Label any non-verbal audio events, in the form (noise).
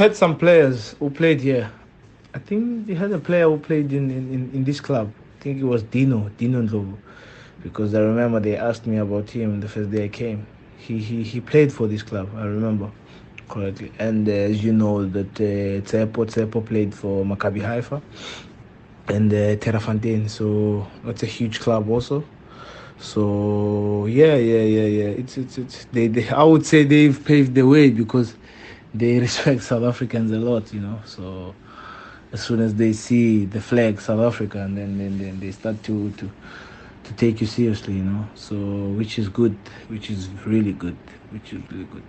had some players who played here. I think they had a player who played in, in, in this club. I think it was Dino, Dino Ndlovu. Because I remember they asked me about him the first day I came. He, he, he played for this club, I remember correctly. And uh, as you know, that uh, Tsepo, Tsepo played for Maccabi Haifa and uh, Terrafontaine. So that's a huge club also. So yeah, yeah, yeah, yeah. It's it's it's they, they I would say they've paved the way because they (laughs) respect South Africans a lot, you know. So as soon as they see the flag South Africa, and then then, then they start to to to take you seriously, you know. So which is good, which is really good, which is really good.